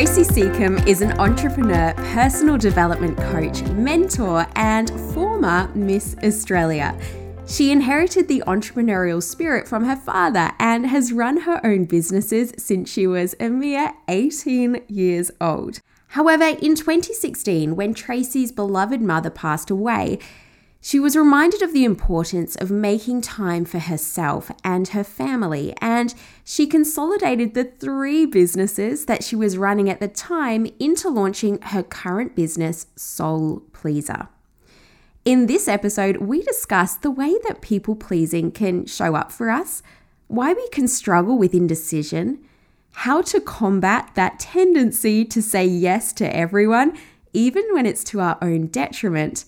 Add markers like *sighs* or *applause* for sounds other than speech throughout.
Tracy Secombe is an entrepreneur, personal development coach, mentor, and former Miss Australia. She inherited the entrepreneurial spirit from her father and has run her own businesses since she was a mere 18 years old. However, in 2016, when Tracy's beloved mother passed away, she was reminded of the importance of making time for herself and her family, and she consolidated the three businesses that she was running at the time into launching her current business, Soul Pleaser. In this episode, we discuss the way that people pleasing can show up for us, why we can struggle with indecision, how to combat that tendency to say yes to everyone, even when it's to our own detriment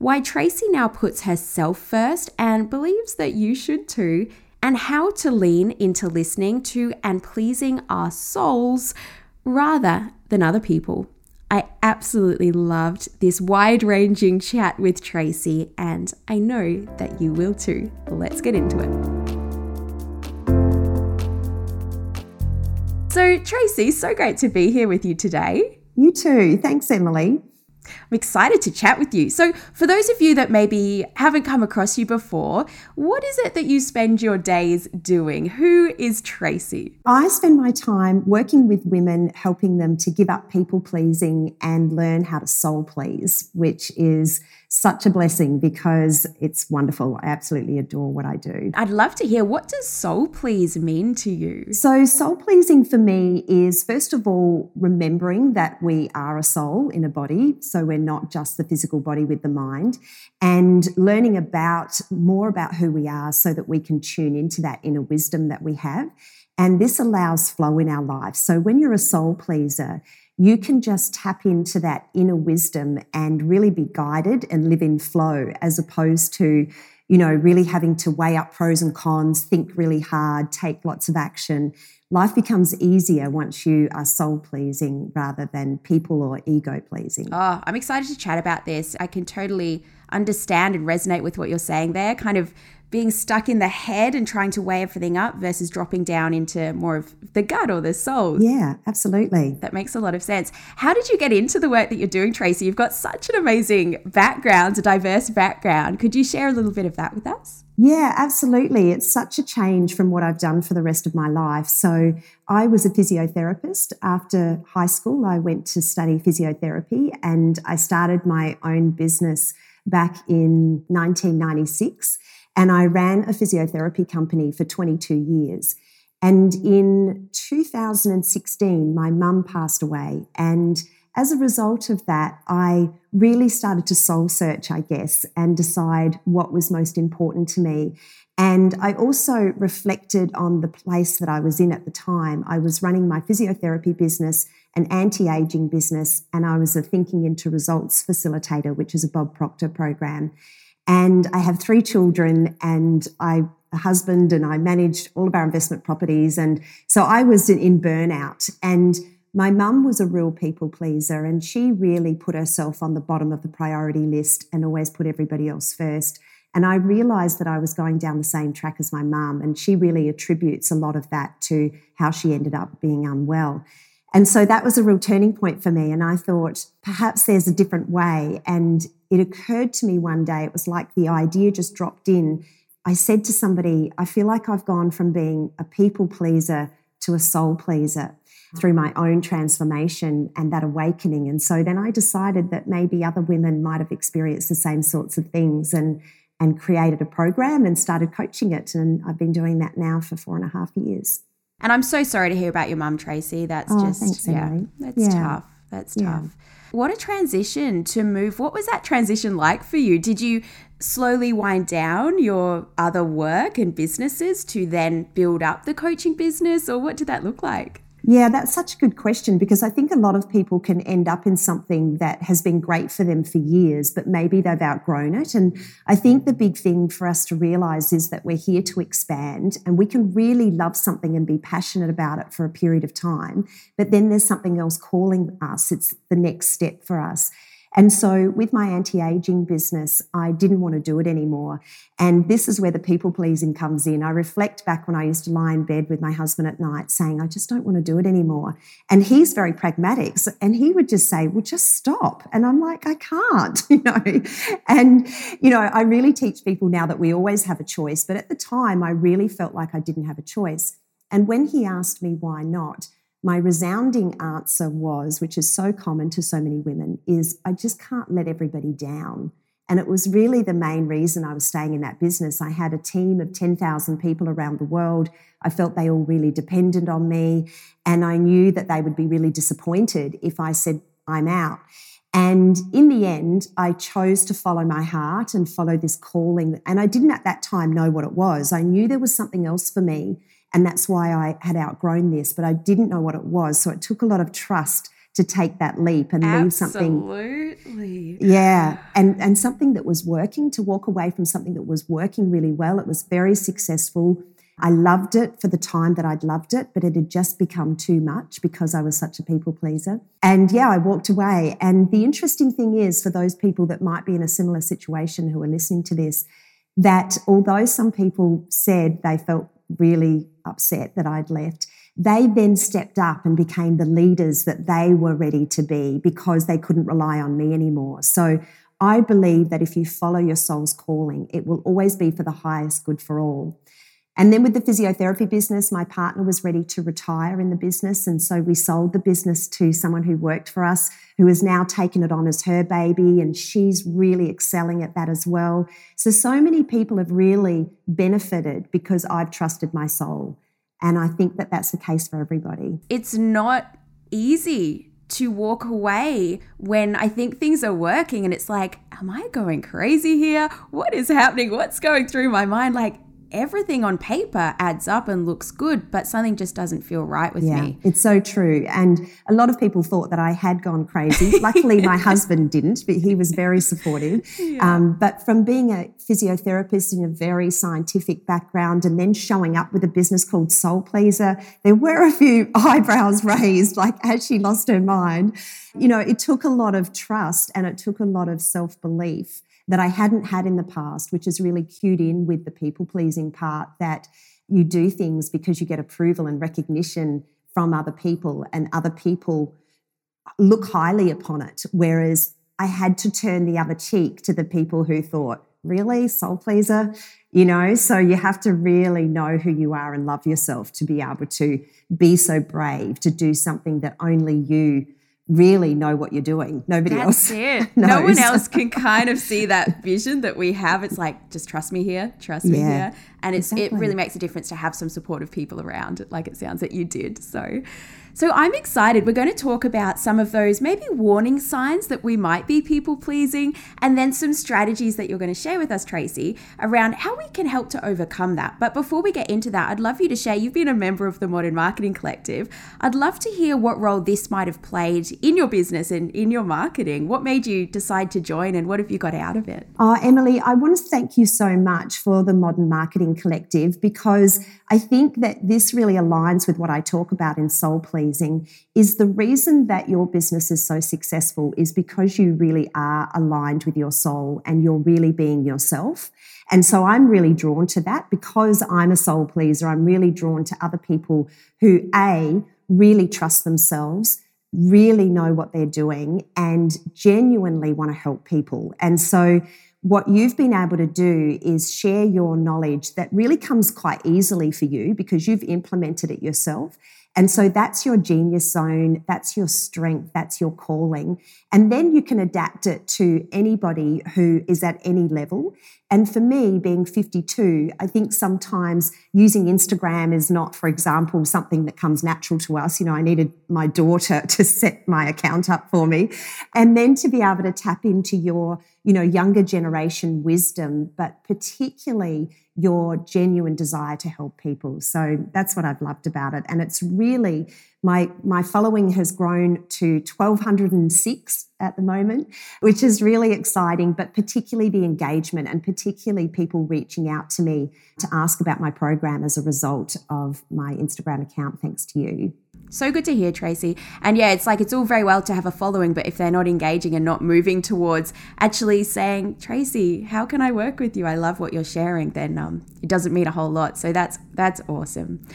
why Tracy now puts herself first and believes that you should too, and how to lean into listening to and pleasing our souls rather than other people. I absolutely loved this wide ranging chat with Tracy, and I know that you will too. Let's get into it. So, Tracy, so great to be here with you today. You too. Thanks, Emily. I'm excited to chat with you. So, for those of you that maybe haven't come across you before, what is it that you spend your days doing? Who is Tracy? I spend my time working with women, helping them to give up people pleasing and learn how to soul please, which is such a blessing because it's wonderful. I absolutely adore what I do. I'd love to hear what does soul please mean to you? So soul pleasing for me is first of all remembering that we are a soul in a body, so we're not just the physical body with the mind, and learning about more about who we are so that we can tune into that inner wisdom that we have. And this allows flow in our lives. So when you're a soul pleaser, you can just tap into that inner wisdom and really be guided and live in flow as opposed to you know really having to weigh up pros and cons think really hard take lots of action life becomes easier once you are soul pleasing rather than people or ego pleasing. Oh i'm excited to chat about this. I can totally understand and resonate with what you're saying there kind of being stuck in the head and trying to weigh everything up versus dropping down into more of the gut or the soul. Yeah, absolutely. That makes a lot of sense. How did you get into the work that you're doing, Tracy? You've got such an amazing background, a diverse background. Could you share a little bit of that with us? Yeah, absolutely. It's such a change from what I've done for the rest of my life. So, I was a physiotherapist. After high school, I went to study physiotherapy and I started my own business back in 1996 and I ran a physiotherapy company for 22 years. And in 2016, my mum passed away. And as a result of that, I really started to soul search, I guess, and decide what was most important to me. And I also reflected on the place that I was in at the time. I was running my physiotherapy business, an anti aging business, and I was a thinking into results facilitator, which is a Bob Proctor program. And I have three children and I a husband and I managed all of our investment properties. And so I was in burnout. And my mum was a real people pleaser and she really put herself on the bottom of the priority list and always put everybody else first. And I realized that I was going down the same track as my mum. And she really attributes a lot of that to how she ended up being unwell. And so that was a real turning point for me. And I thought, perhaps there's a different way. And it occurred to me one day, it was like the idea just dropped in. I said to somebody, I feel like I've gone from being a people pleaser to a soul pleaser through my own transformation and that awakening. And so then I decided that maybe other women might have experienced the same sorts of things and and created a program and started coaching it. And I've been doing that now for four and a half years. And I'm so sorry to hear about your mum, Tracy. That's oh, just thanks, yeah, that's yeah. tough. That's yeah. tough. What a transition to move. What was that transition like for you? Did you slowly wind down your other work and businesses to then build up the coaching business, or what did that look like? Yeah, that's such a good question because I think a lot of people can end up in something that has been great for them for years, but maybe they've outgrown it. And I think the big thing for us to realize is that we're here to expand and we can really love something and be passionate about it for a period of time. But then there's something else calling us. It's the next step for us. And so with my anti aging business, I didn't want to do it anymore. And this is where the people pleasing comes in. I reflect back when I used to lie in bed with my husband at night saying, I just don't want to do it anymore. And he's very pragmatic. and he would just say, Well, just stop. And I'm like, I can't, *laughs* you know. And, you know, I really teach people now that we always have a choice. But at the time, I really felt like I didn't have a choice. And when he asked me why not, my resounding answer was, which is so common to so many women, is I just can't let everybody down. And it was really the main reason I was staying in that business. I had a team of 10,000 people around the world. I felt they all really depended on me. And I knew that they would be really disappointed if I said, I'm out. And in the end, I chose to follow my heart and follow this calling. And I didn't at that time know what it was. I knew there was something else for me. And that's why I had outgrown this, but I didn't know what it was. So it took a lot of trust to take that leap and Absolutely. leave something Absolutely. yeah and and something that was working to walk away from something that was working really well it was very successful I loved it for the time that I'd loved it, but it had just become too much because I was such a people pleaser. And yeah, I walked away. And the interesting thing is, for those people that might be in a similar situation who are listening to this, that although some people said they felt really upset that I'd left, they then stepped up and became the leaders that they were ready to be because they couldn't rely on me anymore. So I believe that if you follow your soul's calling, it will always be for the highest good for all. And then with the physiotherapy business, my partner was ready to retire in the business. And so we sold the business to someone who worked for us, who has now taken it on as her baby. And she's really excelling at that as well. So, so many people have really benefited because I've trusted my soul. And I think that that's the case for everybody. It's not easy to walk away when I think things are working and it's like, am I going crazy here? What is happening? What's going through my mind? Like, everything on paper adds up and looks good, but something just doesn't feel right with yeah, me. It's so true. And a lot of people thought that I had gone crazy. *laughs* Luckily, my husband didn't, but he was very supportive. Yeah. Um, but from being a physiotherapist in a very scientific background and then showing up with a business called Soul Pleaser, there were a few *laughs* eyebrows raised, like as she lost her mind. You know, it took a lot of trust and it took a lot of self belief that I hadn't had in the past, which is really cued in with the people pleasing part that you do things because you get approval and recognition from other people, and other people look highly upon it. Whereas I had to turn the other cheek to the people who thought, really, soul pleaser? You know, so you have to really know who you are and love yourself to be able to be so brave to do something that only you really know what you're doing. Nobody That's else. It. *laughs* no one else can *laughs* kind of see that vision that we have. It's like, just trust me here, trust me here. And it's exactly. it really makes a difference to have some supportive people around, like it sounds that you did. So so I'm excited. We're going to talk about some of those maybe warning signs that we might be people pleasing, and then some strategies that you're going to share with us, Tracy, around how we can help to overcome that. But before we get into that, I'd love you to share. You've been a member of the Modern Marketing Collective. I'd love to hear what role this might have played in your business and in your marketing. What made you decide to join, and what have you got out of it? Oh, Emily, I want to thank you so much for the Modern Marketing Collective because I think that this really aligns with what I talk about in Soul Pleasing is the reason that your business is so successful is because you really are aligned with your soul and you're really being yourself. And so I'm really drawn to that because I'm a soul pleaser. I'm really drawn to other people who A, really trust themselves, really know what they're doing and genuinely want to help people. And so what you've been able to do is share your knowledge that really comes quite easily for you because you've implemented it yourself. And so that's your genius zone, that's your strength, that's your calling. And then you can adapt it to anybody who is at any level. And for me, being 52, I think sometimes using Instagram is not, for example, something that comes natural to us. You know, I needed my daughter *laughs* to set my account up for me. And then to be able to tap into your, you know, younger generation wisdom, but particularly your genuine desire to help people. So that's what I've loved about it. And it's really my my following has grown to 1206 at the moment, which is really exciting, but particularly the engagement and particularly people reaching out to me to ask about my program as a result of my Instagram account thanks to you. So good to hear, Tracy. And yeah, it's like it's all very well to have a following, but if they're not engaging and not moving towards actually saying, Tracy, how can I work with you? I love what you're sharing, then um, it doesn't mean a whole lot. So that's that's awesome.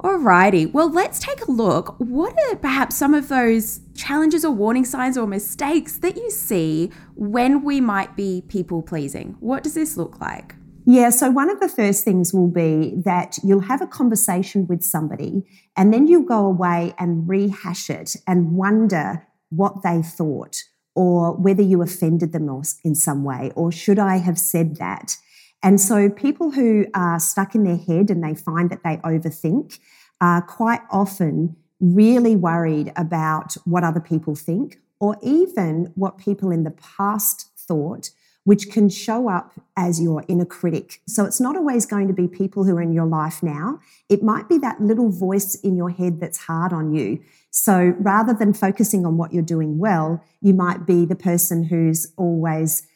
Alrighty, well, let's take a look. What are perhaps some of those challenges or warning signs or mistakes that you see when we might be people pleasing? What does this look like? Yeah, so one of the first things will be that you'll have a conversation with somebody and then you'll go away and rehash it and wonder what they thought or whether you offended them in some way or should I have said that? And so people who are stuck in their head and they find that they overthink are quite often really worried about what other people think or even what people in the past thought which can show up as your inner critic. So it's not always going to be people who are in your life now. It might be that little voice in your head that's hard on you. So rather than focusing on what you're doing well, you might be the person who's always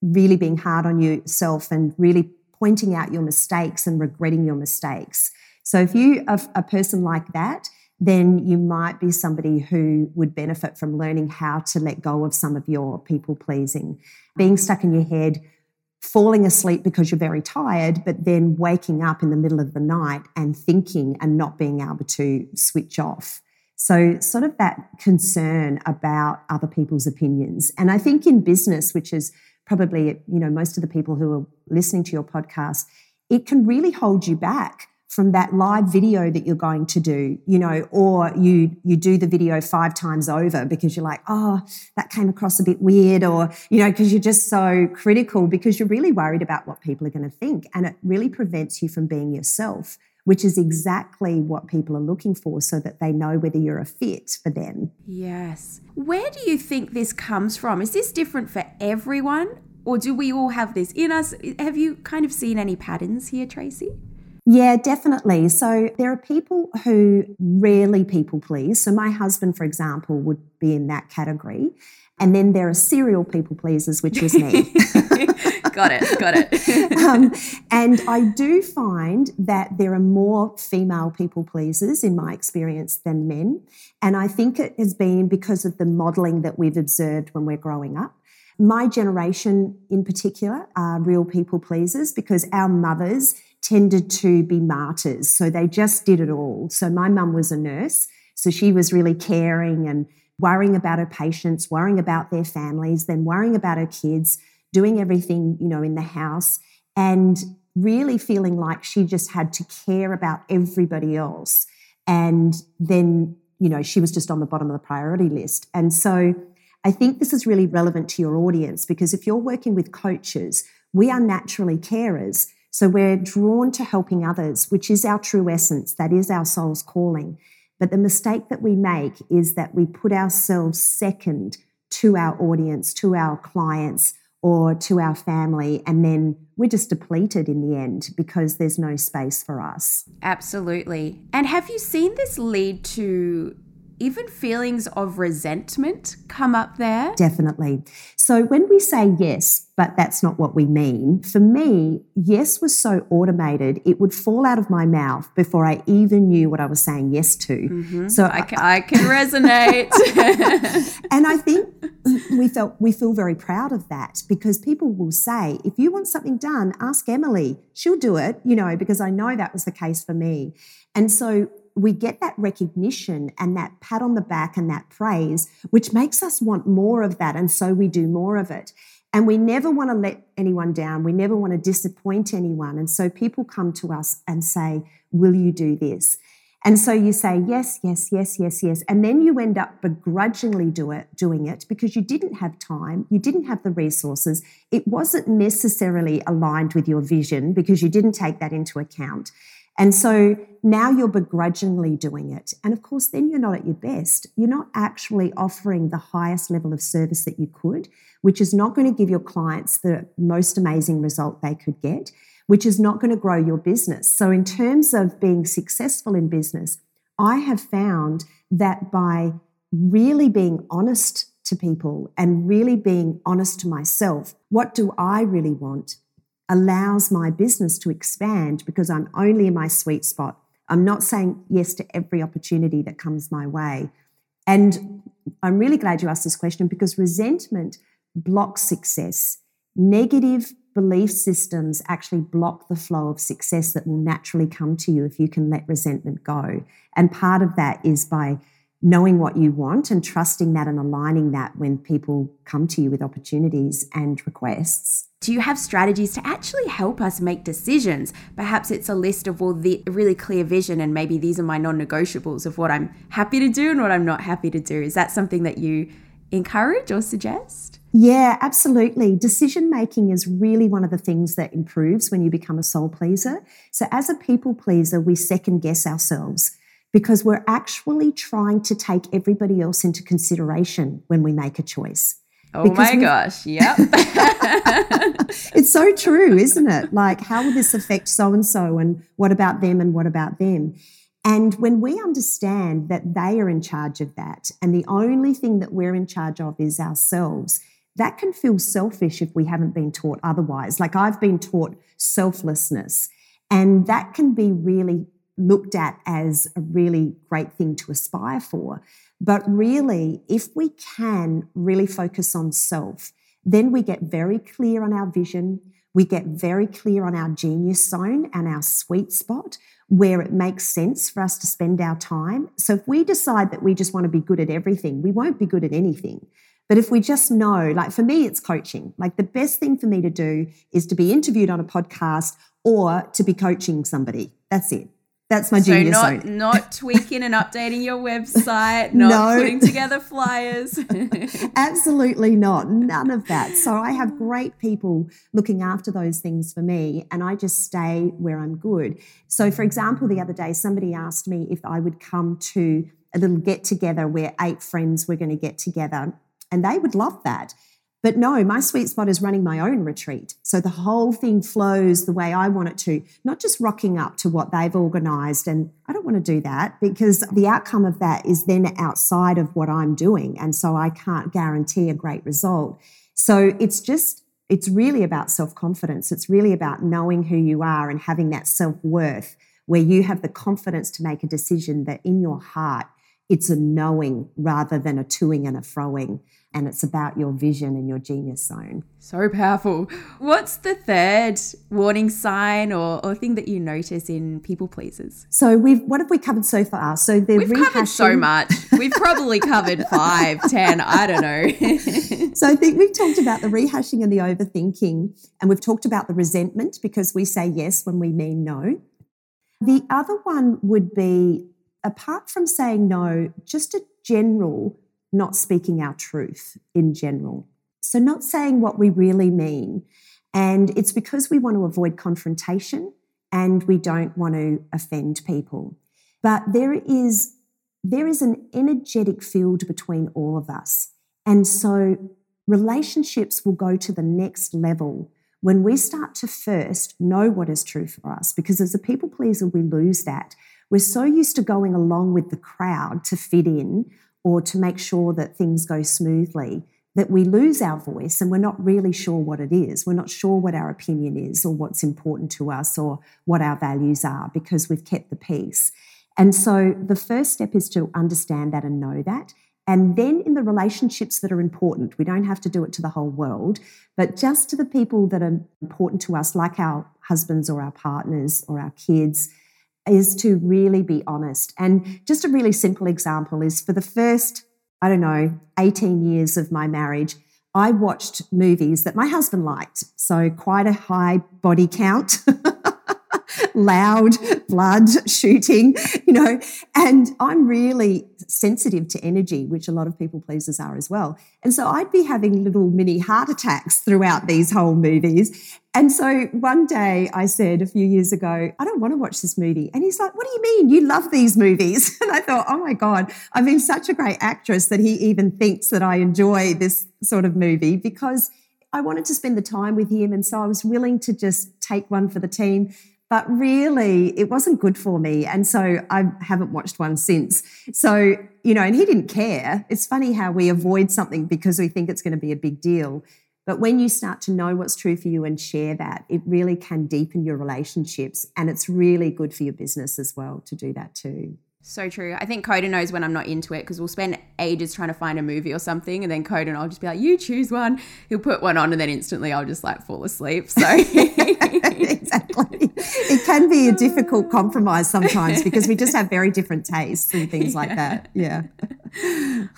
really being hard on yourself and really pointing out your mistakes and regretting your mistakes. So if you are a person like that, then you might be somebody who would benefit from learning how to let go of some of your people pleasing being stuck in your head, falling asleep because you're very tired, but then waking up in the middle of the night and thinking and not being able to switch off. So, sort of that concern about other people's opinions. And I think in business, which is probably, you know, most of the people who are listening to your podcast, it can really hold you back from that live video that you're going to do, you know, or you you do the video five times over because you're like, oh, that came across a bit weird, or you know, because you're just so critical because you're really worried about what people are going to think, and it really prevents you from being yourself, which is exactly what people are looking for, so that they know whether you're a fit for them. Yes. Where do you think this comes from? Is this different for everyone? Or do we all have this in us? Have you kind of seen any patterns here, Tracy? Yeah, definitely. So there are people who rarely people please. So my husband, for example, would be in that category. And then there are serial people pleasers, which was me. *laughs* got it, got it. *laughs* um, and I do find that there are more female people pleasers in my experience than men. And I think it has been because of the modeling that we've observed when we're growing up. My generation in particular are real people pleasers because our mothers tended to be martyrs. So they just did it all. So my mum was a nurse. So she was really caring and worrying about her patients, worrying about their families, then worrying about her kids, doing everything, you know, in the house and really feeling like she just had to care about everybody else. And then, you know, she was just on the bottom of the priority list. And so I think this is really relevant to your audience because if you're working with coaches, we are naturally carers. So we're drawn to helping others, which is our true essence. That is our soul's calling. But the mistake that we make is that we put ourselves second to our audience, to our clients, or to our family, and then we're just depleted in the end because there's no space for us. Absolutely. And have you seen this lead to even feelings of resentment come up there? Definitely. So when we say yes, but that's not what we mean, for me, yes was so automated, it would fall out of my mouth before I even knew what I was saying yes to. Mm-hmm. So I, can, I can resonate. *laughs* and I think *laughs* we felt we feel very proud of that because people will say, if you want something done, ask Emily. She'll do it, you know, because I know that was the case for me. And so we get that recognition and that pat on the back and that praise, which makes us want more of that. And so we do more of it. And we never want to let anyone down. We never want to disappoint anyone. And so people come to us and say, Will you do this? And so you say yes, yes, yes, yes, yes. And then you end up begrudgingly do it, doing it because you didn't have time, you didn't have the resources. It wasn't necessarily aligned with your vision because you didn't take that into account. And so now you're begrudgingly doing it. And of course, then you're not at your best. You're not actually offering the highest level of service that you could, which is not going to give your clients the most amazing result they could get which is not going to grow your business. So, in terms of being successful in business, I have found that by really being honest to people and really being honest to myself, what do I really want allows my business to expand because I'm only in my sweet spot. I'm not saying yes to every opportunity that comes my way. And I'm really glad you asked this question because resentment blocks success. Negative belief systems actually block the flow of success that will naturally come to you if you can let resentment go. And part of that is by knowing what you want and trusting that and aligning that when people come to you with opportunities and requests. Do you have strategies to actually help us make decisions? Perhaps it's a list of all the really clear vision and maybe these are my non-negotiables of what I'm happy to do and what I'm not happy to do. Is that something that you encourage or suggest? Yeah, absolutely. Decision making is really one of the things that improves when you become a soul pleaser. So, as a people pleaser, we second guess ourselves because we're actually trying to take everybody else into consideration when we make a choice. Oh because my gosh, *laughs* yep. *laughs* it's so true, isn't it? Like, how will this affect so and so? And what about them? And what about them? And when we understand that they are in charge of that, and the only thing that we're in charge of is ourselves, that can feel selfish if we haven't been taught otherwise. Like I've been taught selflessness, and that can be really looked at as a really great thing to aspire for. But really, if we can really focus on self, then we get very clear on our vision. We get very clear on our genius zone and our sweet spot where it makes sense for us to spend our time. So if we decide that we just want to be good at everything, we won't be good at anything. But if we just know, like for me, it's coaching. Like the best thing for me to do is to be interviewed on a podcast or to be coaching somebody. That's it. That's my so genius not, not *laughs* tweaking and updating your website, not no. putting together flyers. *laughs* Absolutely not. None of that. So I have great people looking after those things for me, and I just stay where I'm good. So, for example, the other day, somebody asked me if I would come to a little get together where eight friends were going to get together and they would love that. But no, my sweet spot is running my own retreat. So the whole thing flows the way I want it to, not just rocking up to what they've organized. And I don't want to do that because the outcome of that is then outside of what I'm doing. And so I can't guarantee a great result. So it's just, it's really about self confidence. It's really about knowing who you are and having that self worth where you have the confidence to make a decision that in your heart, it's a knowing rather than a toing and a froing and it's about your vision and your genius zone. So powerful. What's the third warning sign or, or thing that you notice in people pleasers? So we've what have we covered so far? So they're we've rehashing. covered so much. We've probably covered *laughs* five, ten, I don't know. *laughs* so I think we've talked about the rehashing and the overthinking, and we've talked about the resentment because we say yes when we mean no. The other one would be apart from saying no, just a general not speaking our truth in general. So, not saying what we really mean. And it's because we want to avoid confrontation and we don't want to offend people. But there is, there is an energetic field between all of us. And so relationships will go to the next level when we start to first know what is true for us. Because as a people pleaser, we lose that. We're so used to going along with the crowd to fit in or to make sure that things go smoothly that we lose our voice and we're not really sure what it is. We're not sure what our opinion is or what's important to us or what our values are because we've kept the peace. And so the first step is to understand that and know that. And then in the relationships that are important, we don't have to do it to the whole world, but just to the people that are important to us, like our husbands or our partners or our kids, is to really be honest. And just a really simple example is for the first, I don't know, 18 years of my marriage, I watched movies that my husband liked. So, quite a high body count. *laughs* loud blood shooting, you know, and I'm really sensitive to energy, which a lot of people pleasers are as well. And so I'd be having little mini heart attacks throughout these whole movies. And so one day I said a few years ago, I don't want to watch this movie. And he's like, What do you mean? You love these movies. *laughs* And I thought, Oh my God, I've been such a great actress that he even thinks that I enjoy this sort of movie because I wanted to spend the time with him. And so I was willing to just take one for the team. But really, it wasn't good for me. And so I haven't watched one since. So, you know, and he didn't care. It's funny how we avoid something because we think it's going to be a big deal. But when you start to know what's true for you and share that, it really can deepen your relationships. And it's really good for your business as well to do that too. So true. I think Coda knows when I'm not into it because we'll spend ages trying to find a movie or something, and then Coda and I'll just be like, "You choose one." He'll put one on, and then instantly I'll just like fall asleep. So *laughs* exactly, it can be a difficult compromise sometimes because we just have very different tastes and things yeah. like that. Yeah.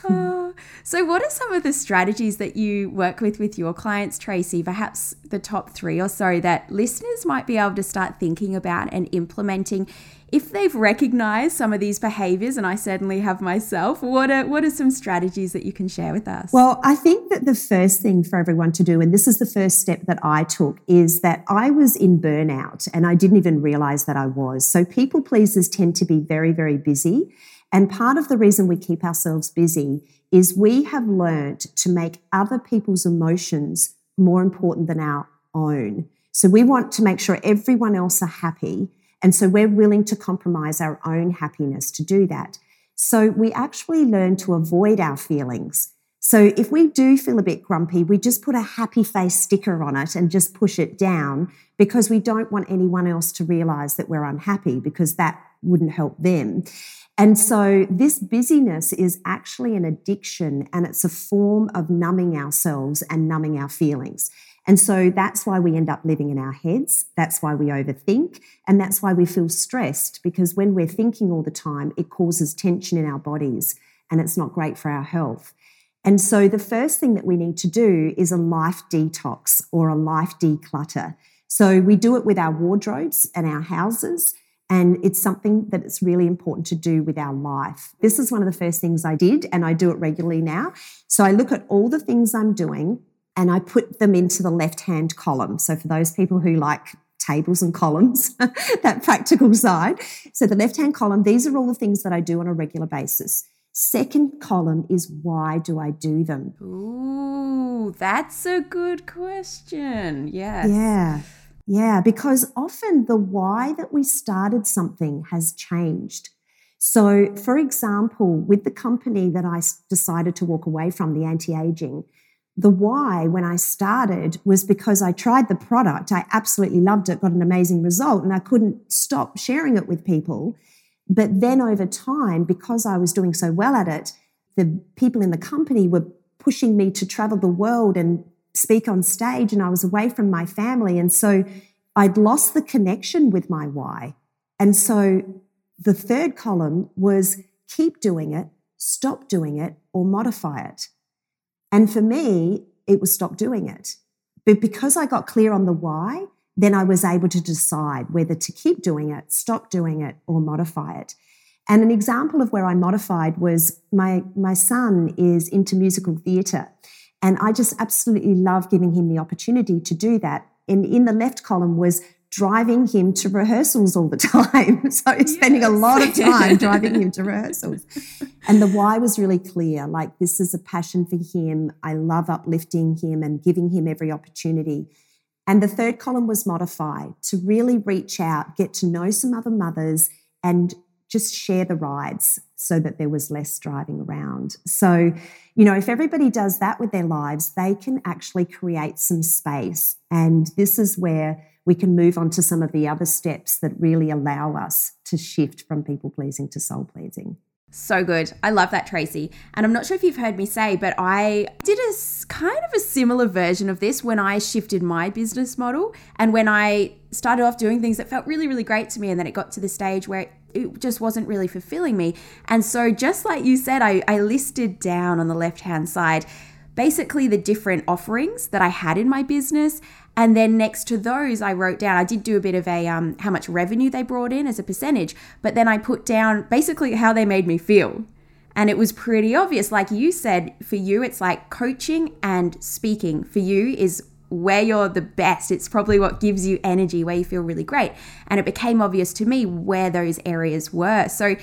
uh, *laughs* so, what are some of the strategies that you work with with your clients, Tracy? Perhaps the top three or so that listeners might be able to start thinking about and implementing if they've recognized some of these behaviors, and I certainly have myself, what are, what are some strategies that you can share with us? Well, I think that the first thing for everyone to do, and this is the first step that I took, is that I was in burnout and I didn't even realize that I was. So people pleasers tend to be very, very busy. And part of the reason we keep ourselves busy is we have learned to make other people's emotions more important than our own. So we want to make sure everyone else are happy and so we're willing to compromise our own happiness to do that. So we actually learn to avoid our feelings. So if we do feel a bit grumpy, we just put a happy face sticker on it and just push it down because we don't want anyone else to realize that we're unhappy because that wouldn't help them. And so this busyness is actually an addiction and it's a form of numbing ourselves and numbing our feelings. And so that's why we end up living in our heads. That's why we overthink. And that's why we feel stressed because when we're thinking all the time, it causes tension in our bodies and it's not great for our health. And so the first thing that we need to do is a life detox or a life declutter. So we do it with our wardrobes and our houses. And it's something that it's really important to do with our life. This is one of the first things I did, and I do it regularly now. So I look at all the things I'm doing and I put them into the left hand column. So for those people who like tables and columns, *laughs* that practical side. So the left hand column, these are all the things that I do on a regular basis. Second column is why do I do them? Ooh, that's a good question. Yes. Yeah. Yeah, because often the why that we started something has changed. So, for example, with the company that I decided to walk away from, the anti aging, the why when I started was because I tried the product. I absolutely loved it, got an amazing result, and I couldn't stop sharing it with people. But then over time, because I was doing so well at it, the people in the company were pushing me to travel the world and speak on stage, and I was away from my family. And so I'd lost the connection with my why. And so the third column was keep doing it, stop doing it, or modify it. And for me, it was stop doing it. But because I got clear on the why, then I was able to decide whether to keep doing it, stop doing it, or modify it. And an example of where I modified was my, my son is into musical theatre. And I just absolutely love giving him the opportunity to do that. And in the left column was driving him to rehearsals all the *laughs* time. *laughs* so yes. spending a lot of time driving him to *laughs* rehearsals. And the why was really clear like, this is a passion for him. I love uplifting him and giving him every opportunity. And the third column was modified to really reach out, get to know some other mothers, and just share the rides so that there was less driving around. So, you know, if everybody does that with their lives, they can actually create some space. And this is where we can move on to some of the other steps that really allow us to shift from people pleasing to soul pleasing. So good. I love that, Tracy. And I'm not sure if you've heard me say, but I did a kind of a similar version of this when I shifted my business model and when I started off doing things that felt really, really great to me. And then it got to the stage where it just wasn't really fulfilling me. And so, just like you said, I, I listed down on the left hand side basically the different offerings that I had in my business. And then next to those, I wrote down, I did do a bit of a um, how much revenue they brought in as a percentage, but then I put down basically how they made me feel. And it was pretty obvious. Like you said, for you, it's like coaching and speaking. For you is where you're the best. It's probably what gives you energy, where you feel really great. And it became obvious to me where those areas were. So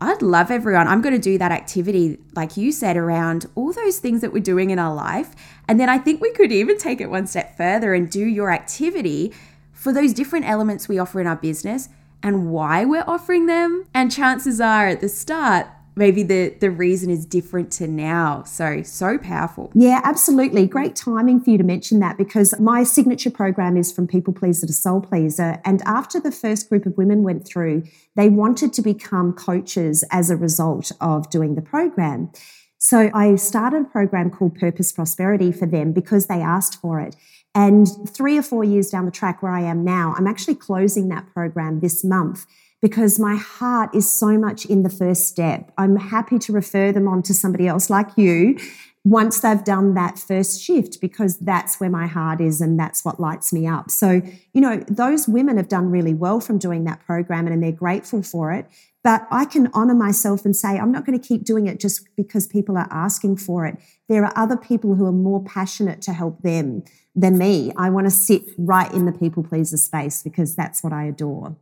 I'd love everyone. I'm going to do that activity, like you said, around all those things that we're doing in our life. And then I think we could even take it one step further and do your activity for those different elements we offer in our business and why we're offering them. And chances are at the start, maybe the the reason is different to now. So so powerful. Yeah absolutely. Great timing for you to mention that because my signature program is from people pleaser to soul pleaser. And after the first group of women went through they wanted to become coaches as a result of doing the program. So i started a program called purpose prosperity for them because they asked for it. And three or four years down the track where i am now i'm actually closing that program this month because my heart is so much in the first step. I'm happy to refer them on to somebody else like you once they've done that first shift because that's where my heart is and that's what lights me up. So, you know, those women have done really well from doing that program and they're grateful for it. But I can honor myself and say, I'm not going to keep doing it just because people are asking for it. There are other people who are more passionate to help them than me. I want to sit right in the people pleaser space because that's what I adore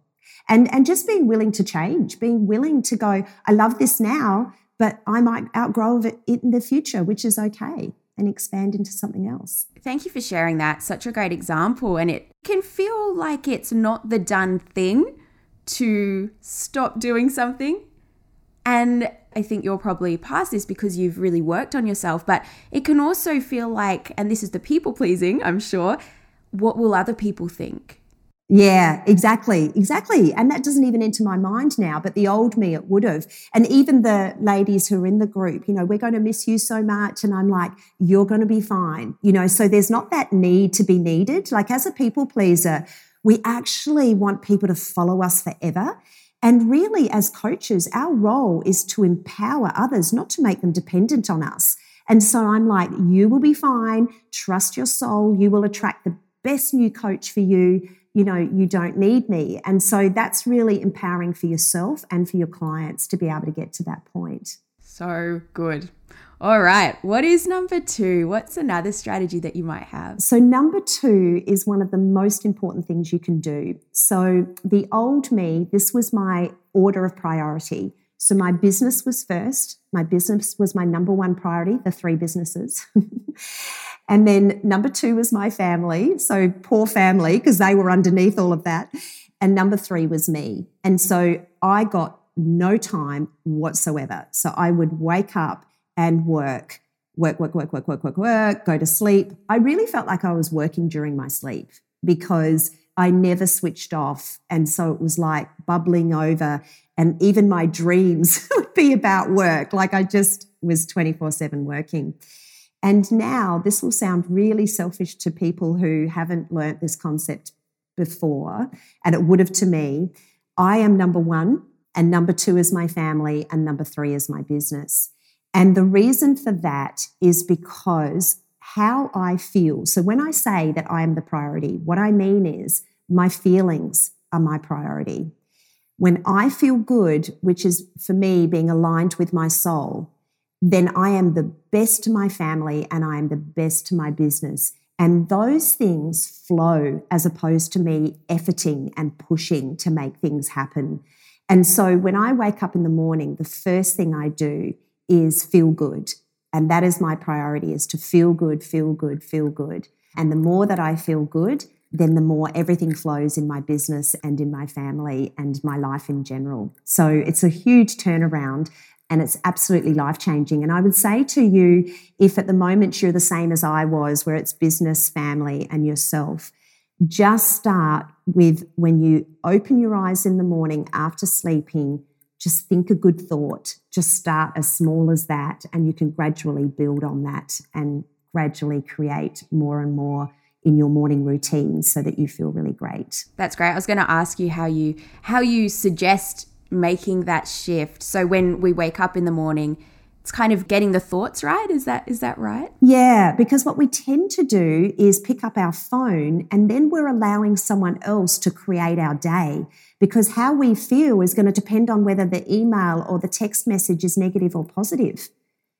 and and just being willing to change being willing to go i love this now but i might outgrow it in the future which is okay and expand into something else. Thank you for sharing that. Such a great example and it can feel like it's not the done thing to stop doing something. And I think you're probably past this because you've really worked on yourself, but it can also feel like, and this is the people pleasing, I'm sure, what will other people think? Yeah, exactly. Exactly. And that doesn't even enter my mind now, but the old me, it would have. And even the ladies who are in the group, you know, we're going to miss you so much. And I'm like, you're going to be fine. You know, so there's not that need to be needed. Like as a people pleaser, we actually want people to follow us forever. And really, as coaches, our role is to empower others, not to make them dependent on us. And so I'm like, you will be fine. Trust your soul. You will attract the best new coach for you you know, you don't need me. And so that's really empowering for yourself and for your clients to be able to get to that point. So good. All right. What is number two? What's another strategy that you might have? So, number two is one of the most important things you can do. So, the old me, this was my order of priority. So, my business was first. My business was my number one priority, the three businesses. *laughs* And then number two was my family. So poor family, because they were underneath all of that. And number three was me. And so I got no time whatsoever. So I would wake up and work, work, work, work, work, work, work, work, go to sleep. I really felt like I was working during my sleep because I never switched off. And so it was like bubbling over. And even my dreams *laughs* would be about work. Like I just was 24 7 working. And now this will sound really selfish to people who haven't learnt this concept before, and it would have to me. I am number one, and number two is my family, and number three is my business. And the reason for that is because how I feel. So when I say that I am the priority, what I mean is my feelings are my priority. When I feel good, which is for me being aligned with my soul, then I am the best to my family and I am the best to my business. And those things flow as opposed to me efforting and pushing to make things happen. And so when I wake up in the morning, the first thing I do is feel good. And that is my priority is to feel good, feel good, feel good. And the more that I feel good, then the more everything flows in my business and in my family and my life in general. So it's a huge turnaround and it's absolutely life changing. And I would say to you, if at the moment you're the same as I was, where it's business, family, and yourself, just start with when you open your eyes in the morning after sleeping, just think a good thought. Just start as small as that, and you can gradually build on that and gradually create more and more in your morning routine so that you feel really great. That's great. I was going to ask you how you how you suggest making that shift. So when we wake up in the morning, it's kind of getting the thoughts right. Is that is that right? Yeah, because what we tend to do is pick up our phone and then we're allowing someone else to create our day because how we feel is going to depend on whether the email or the text message is negative or positive.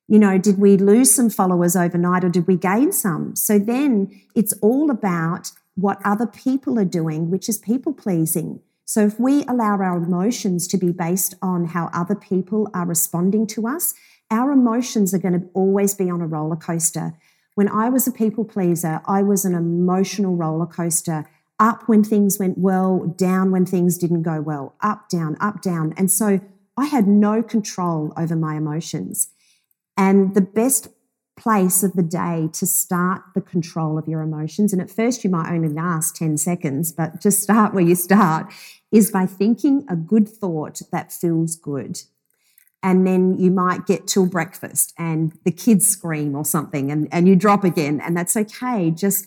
You know, did we lose some followers overnight or did we gain some? So then it's all about what other people are doing, which is people pleasing. So if we allow our emotions to be based on how other people are responding to us, our emotions are going to always be on a roller coaster. When I was a people pleaser, I was an emotional roller coaster. Up when things went well, down when things didn't go well, up, down, up, down. And so I had no control over my emotions. And the best place of the day to start the control of your emotions. And at first, you might only last 10 seconds, but just start where you start is by thinking a good thought that feels good. And then you might get till breakfast and the kids scream or something and, and you drop again. And that's okay. Just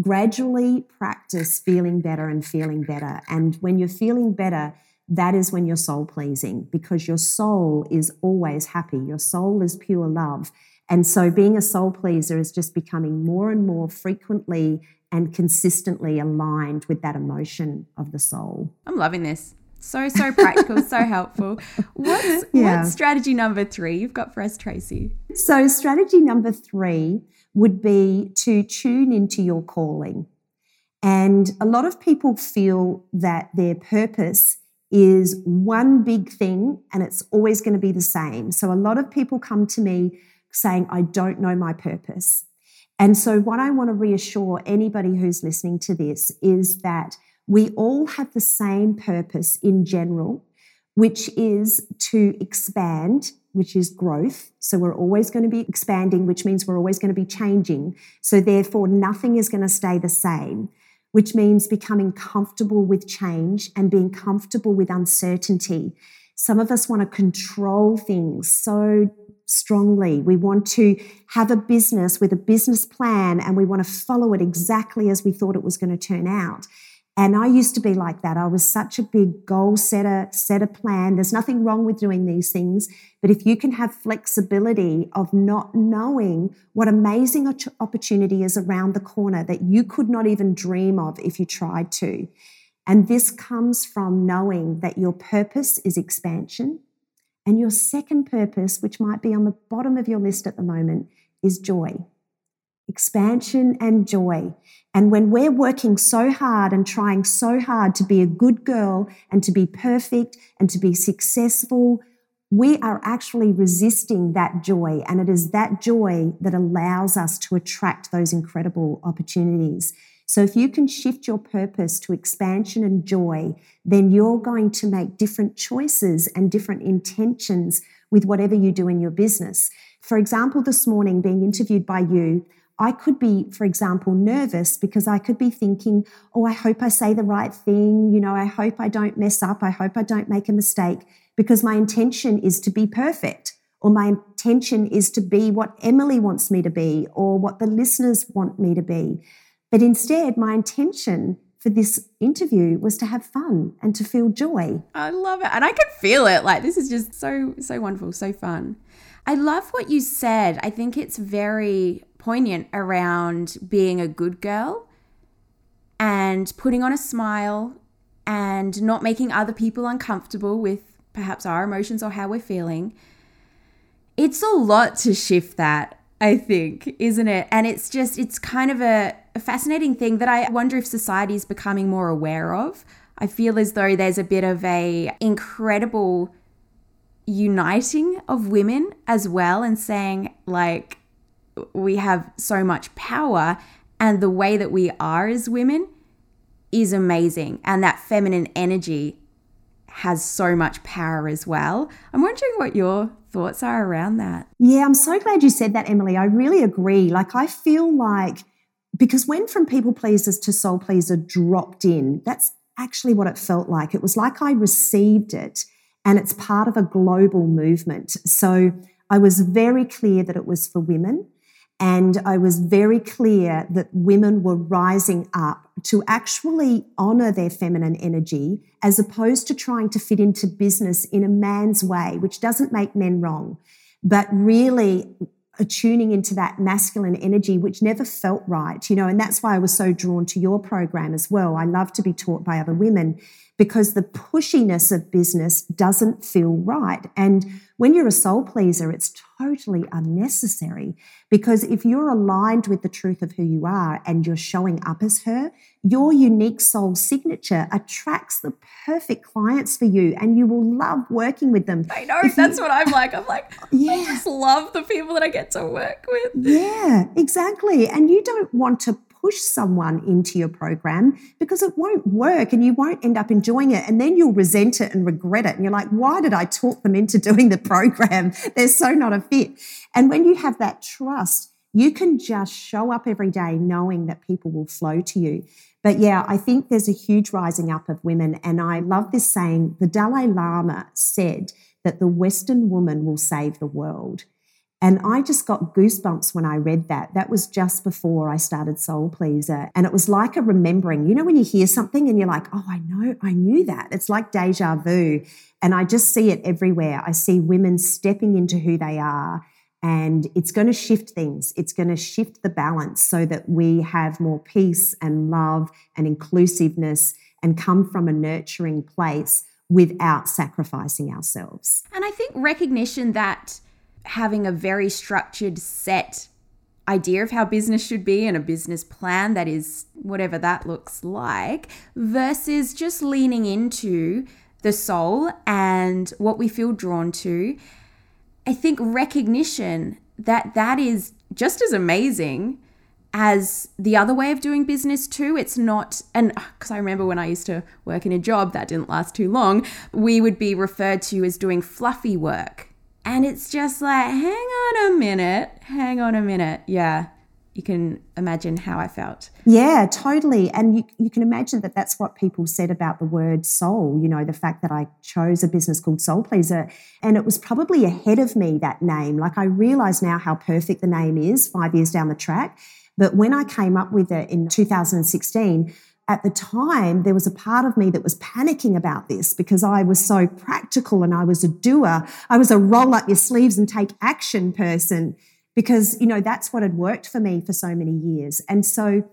gradually practice feeling better and feeling better. And when you're feeling better, that is when you're soul pleasing because your soul is always happy. Your soul is pure love. And so being a soul pleaser is just becoming more and more frequently and consistently aligned with that emotion of the soul. I'm loving this. So, so practical, so *laughs* helpful. What's, yeah. what's strategy number three you've got for us, Tracy? So, strategy number three would be to tune into your calling. And a lot of people feel that their purpose is one big thing and it's always going to be the same. So, a lot of people come to me saying, I don't know my purpose. And so, what I want to reassure anybody who's listening to this is that we all have the same purpose in general, which is to expand, which is growth. So, we're always going to be expanding, which means we're always going to be changing. So, therefore, nothing is going to stay the same, which means becoming comfortable with change and being comfortable with uncertainty. Some of us want to control things so strongly. We want to have a business with a business plan and we want to follow it exactly as we thought it was going to turn out. And I used to be like that. I was such a big goal setter, set a plan. There's nothing wrong with doing these things. But if you can have flexibility of not knowing what amazing opportunity is around the corner that you could not even dream of if you tried to. And this comes from knowing that your purpose is expansion and your second purpose, which might be on the bottom of your list at the moment, is joy. Expansion and joy. And when we're working so hard and trying so hard to be a good girl and to be perfect and to be successful, we are actually resisting that joy. And it is that joy that allows us to attract those incredible opportunities. So if you can shift your purpose to expansion and joy, then you're going to make different choices and different intentions with whatever you do in your business. For example, this morning being interviewed by you, I could be, for example, nervous because I could be thinking, oh, I hope I say the right thing. You know, I hope I don't mess up. I hope I don't make a mistake because my intention is to be perfect or my intention is to be what Emily wants me to be or what the listeners want me to be. But instead, my intention for this interview was to have fun and to feel joy. I love it. And I can feel it. Like, this is just so, so wonderful, so fun. I love what you said. I think it's very poignant around being a good girl and putting on a smile and not making other people uncomfortable with perhaps our emotions or how we're feeling. It's a lot to shift that I think, isn't it? And it's just, it's kind of a, a fascinating thing that I wonder if society is becoming more aware of. I feel as though there's a bit of a incredible uniting of women as well and saying like we have so much power and the way that we are as women is amazing and that feminine energy has so much power as well. I'm wondering what your thoughts are around that. Yeah, I'm so glad you said that, Emily. I really agree. Like, I feel like because when from people pleasers to soul pleaser dropped in, that's actually what it felt like. It was like I received it and it's part of a global movement. So I was very clear that it was for women. And I was very clear that women were rising up to actually honor their feminine energy as opposed to trying to fit into business in a man's way, which doesn't make men wrong. but really attuning into that masculine energy, which never felt right, you know, and that's why I was so drawn to your program as well. I love to be taught by other women because the pushiness of business doesn't feel right. And when you're a soul pleaser, it's totally unnecessary because if you're aligned with the truth of who you are and you're showing up as her, your unique soul signature attracts the perfect clients for you and you will love working with them. I know, if that's you, what I'm like. I'm like, *laughs* yeah. I just love the people that I get to work with. Yeah, exactly. And you don't want to push someone into your program because it won't work and you won't end up enjoying it. And then you'll resent it and regret it. And you're like, why did I talk them into *laughs* doing the program? They're so not a fit. And when you have that trust, you can just show up every day knowing that people will flow to you. But yeah, I think there's a huge rising up of women. And I love this saying the Dalai Lama said that the Western woman will save the world. And I just got goosebumps when I read that. That was just before I started Soul Pleaser. And it was like a remembering. You know, when you hear something and you're like, oh, I know, I knew that. It's like deja vu. And I just see it everywhere. I see women stepping into who they are. And it's going to shift things. It's going to shift the balance so that we have more peace and love and inclusiveness and come from a nurturing place without sacrificing ourselves. And I think recognition that having a very structured set idea of how business should be and a business plan that is whatever that looks like versus just leaning into the soul and what we feel drawn to i think recognition that that is just as amazing as the other way of doing business too. It's not, and because I remember when I used to work in a job that didn't last too long, we would be referred to as doing fluffy work. And it's just like, hang on a minute, hang on a minute. Yeah, you can imagine how I felt. Yeah, totally. And you, you can imagine that that's what people said about the word soul, you know, the fact that I chose a business called Soul Pleaser. And it was probably ahead of me, that name. Like I realize now how perfect the name is five years down the track. But when I came up with it in 2016, at the time, there was a part of me that was panicking about this because I was so practical and I was a doer. I was a roll up your sleeves and take action person because, you know, that's what had worked for me for so many years. And so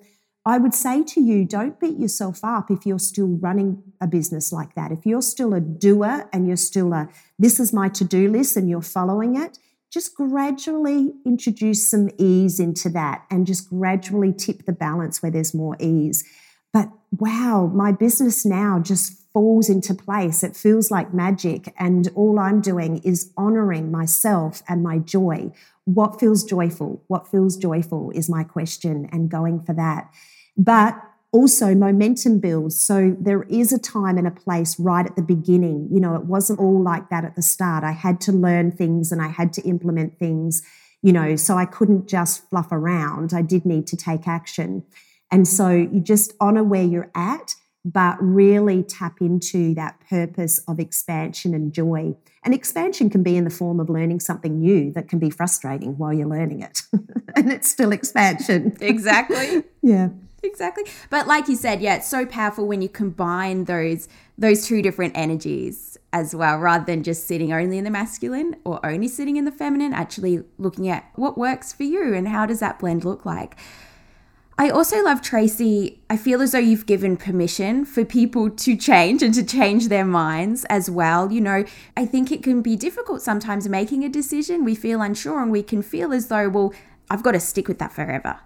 I would say to you, don't beat yourself up if you're still running a business like that. If you're still a doer and you're still a, this is my to do list and you're following it, just gradually introduce some ease into that and just gradually tip the balance where there's more ease. But wow, my business now just falls into place. It feels like magic. And all I'm doing is honoring myself and my joy. What feels joyful? What feels joyful is my question and going for that. But also momentum builds. So there is a time and a place right at the beginning. You know, it wasn't all like that at the start. I had to learn things and I had to implement things, you know, so I couldn't just fluff around. I did need to take action. And so you just honor where you're at, but really tap into that purpose of expansion and joy. And expansion can be in the form of learning something new that can be frustrating while you're learning it. *laughs* and it's still expansion. Exactly. *laughs* yeah. Exactly. But like you said, yeah, it's so powerful when you combine those those two different energies as well, rather than just sitting only in the masculine or only sitting in the feminine, actually looking at what works for you and how does that blend look like. I also love Tracy. I feel as though you've given permission for people to change and to change their minds as well. You know, I think it can be difficult sometimes making a decision. We feel unsure and we can feel as though, well, I've got to stick with that forever.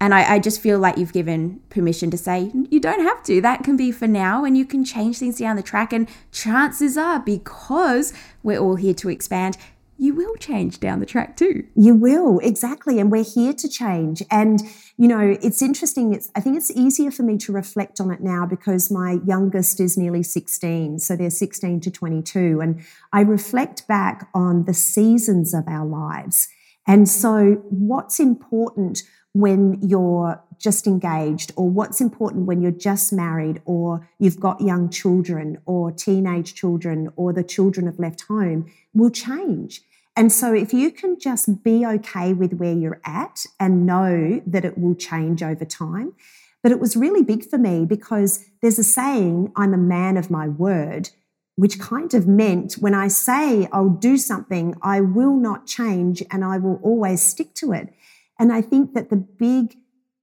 And I, I, just feel like you've given permission to say, you don't have to. That can be for now, and you can change things down the track. And chances are, because we're all here to expand, you will change down the track too. You will, exactly. And we're here to change. And, you know, it's interesting. It's, I think it's easier for me to reflect on it now because my youngest is nearly 16. So they're 16 to 22. And I reflect back on the seasons of our lives. And so, what's important when you're just engaged, or what's important when you're just married, or you've got young children, or teenage children, or the children have left home, will change. And so, if you can just be okay with where you're at and know that it will change over time. But it was really big for me because there's a saying, I'm a man of my word. which kind of meant when I say I'll do something, I will not change and I will always stick to it. And I think that the big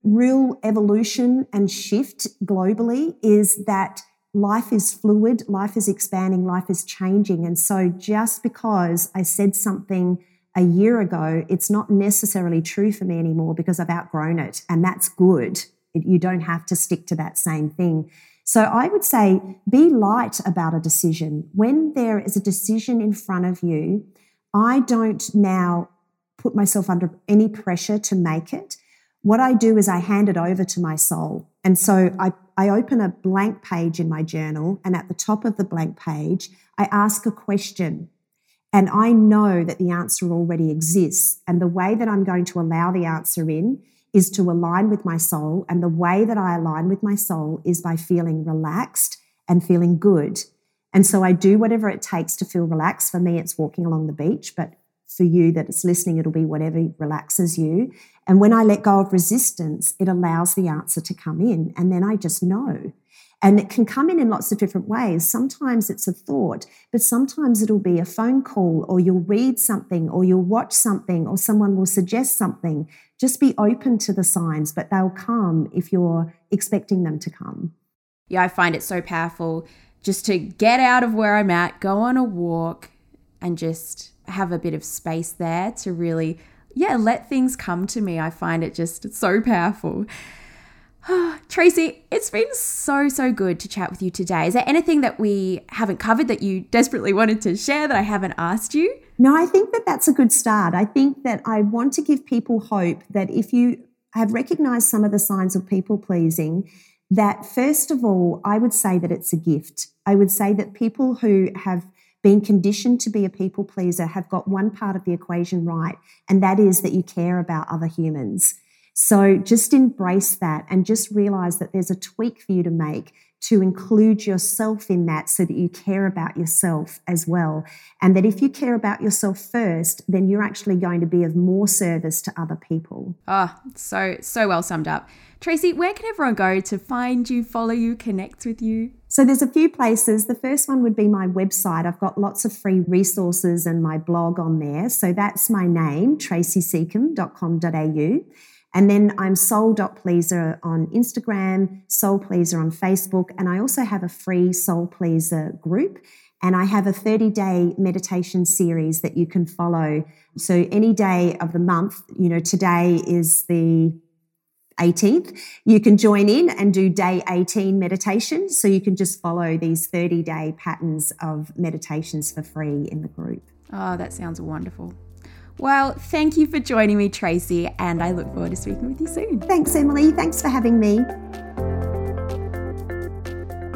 real evolution and shift globally is that life is fluid, life is expanding, life is changing. And so just because I said something a year ago, it's not necessarily true for me anymore because I've outgrown it. And that's good. You don't have to stick to that same thing. So I would say be light about a decision. When there is a decision in front of you, I don't now put myself under any pressure to make it. What I do is I hand it over to my soul. And so I, I open a blank page in my journal, and at the top of the blank page, I ask a question. And I know that the answer already exists. And the way that I'm going to allow the answer in is to align with my soul. And the way that I align with my soul is by feeling relaxed and feeling good. And so I do whatever it takes to feel relaxed. For me, it's walking along the beach, but for you that is listening, it'll be whatever relaxes you. And when I let go of resistance, it allows the answer to come in. And then I just know. And it can come in in lots of different ways. Sometimes it's a thought, but sometimes it'll be a phone call, or you'll read something, or you'll watch something, or someone will suggest something. Just be open to the signs, but they'll come if you're expecting them to come. Yeah, I find it so powerful just to get out of where I'm at, go on a walk, and just have a bit of space there to really, yeah, let things come to me. I find it just so powerful. *sighs* Tracy, it's been so, so good to chat with you today. Is there anything that we haven't covered that you desperately wanted to share that I haven't asked you? No, I think that that's a good start. I think that I want to give people hope that if you have recognized some of the signs of people pleasing, that first of all, I would say that it's a gift. I would say that people who have been conditioned to be a people pleaser have got one part of the equation right, and that is that you care about other humans. So just embrace that and just realize that there's a tweak for you to make to include yourself in that so that you care about yourself as well. And that if you care about yourself first, then you're actually going to be of more service to other people. Oh, so, so well summed up. Tracy, where can everyone go to find you, follow you, connect with you? So there's a few places. The first one would be my website. I've got lots of free resources and my blog on there. So that's my name, tracysecombe.com.au. And then I'm soul.pleaser on Instagram, soul pleaser on Facebook, and I also have a free soul pleaser group. And I have a 30 day meditation series that you can follow. So any day of the month, you know, today is the 18th, you can join in and do day 18 meditation. So you can just follow these 30 day patterns of meditations for free in the group. Oh, that sounds wonderful. Well, thank you for joining me, Tracy, and I look forward to speaking with you soon. Thanks, Emily. Thanks for having me.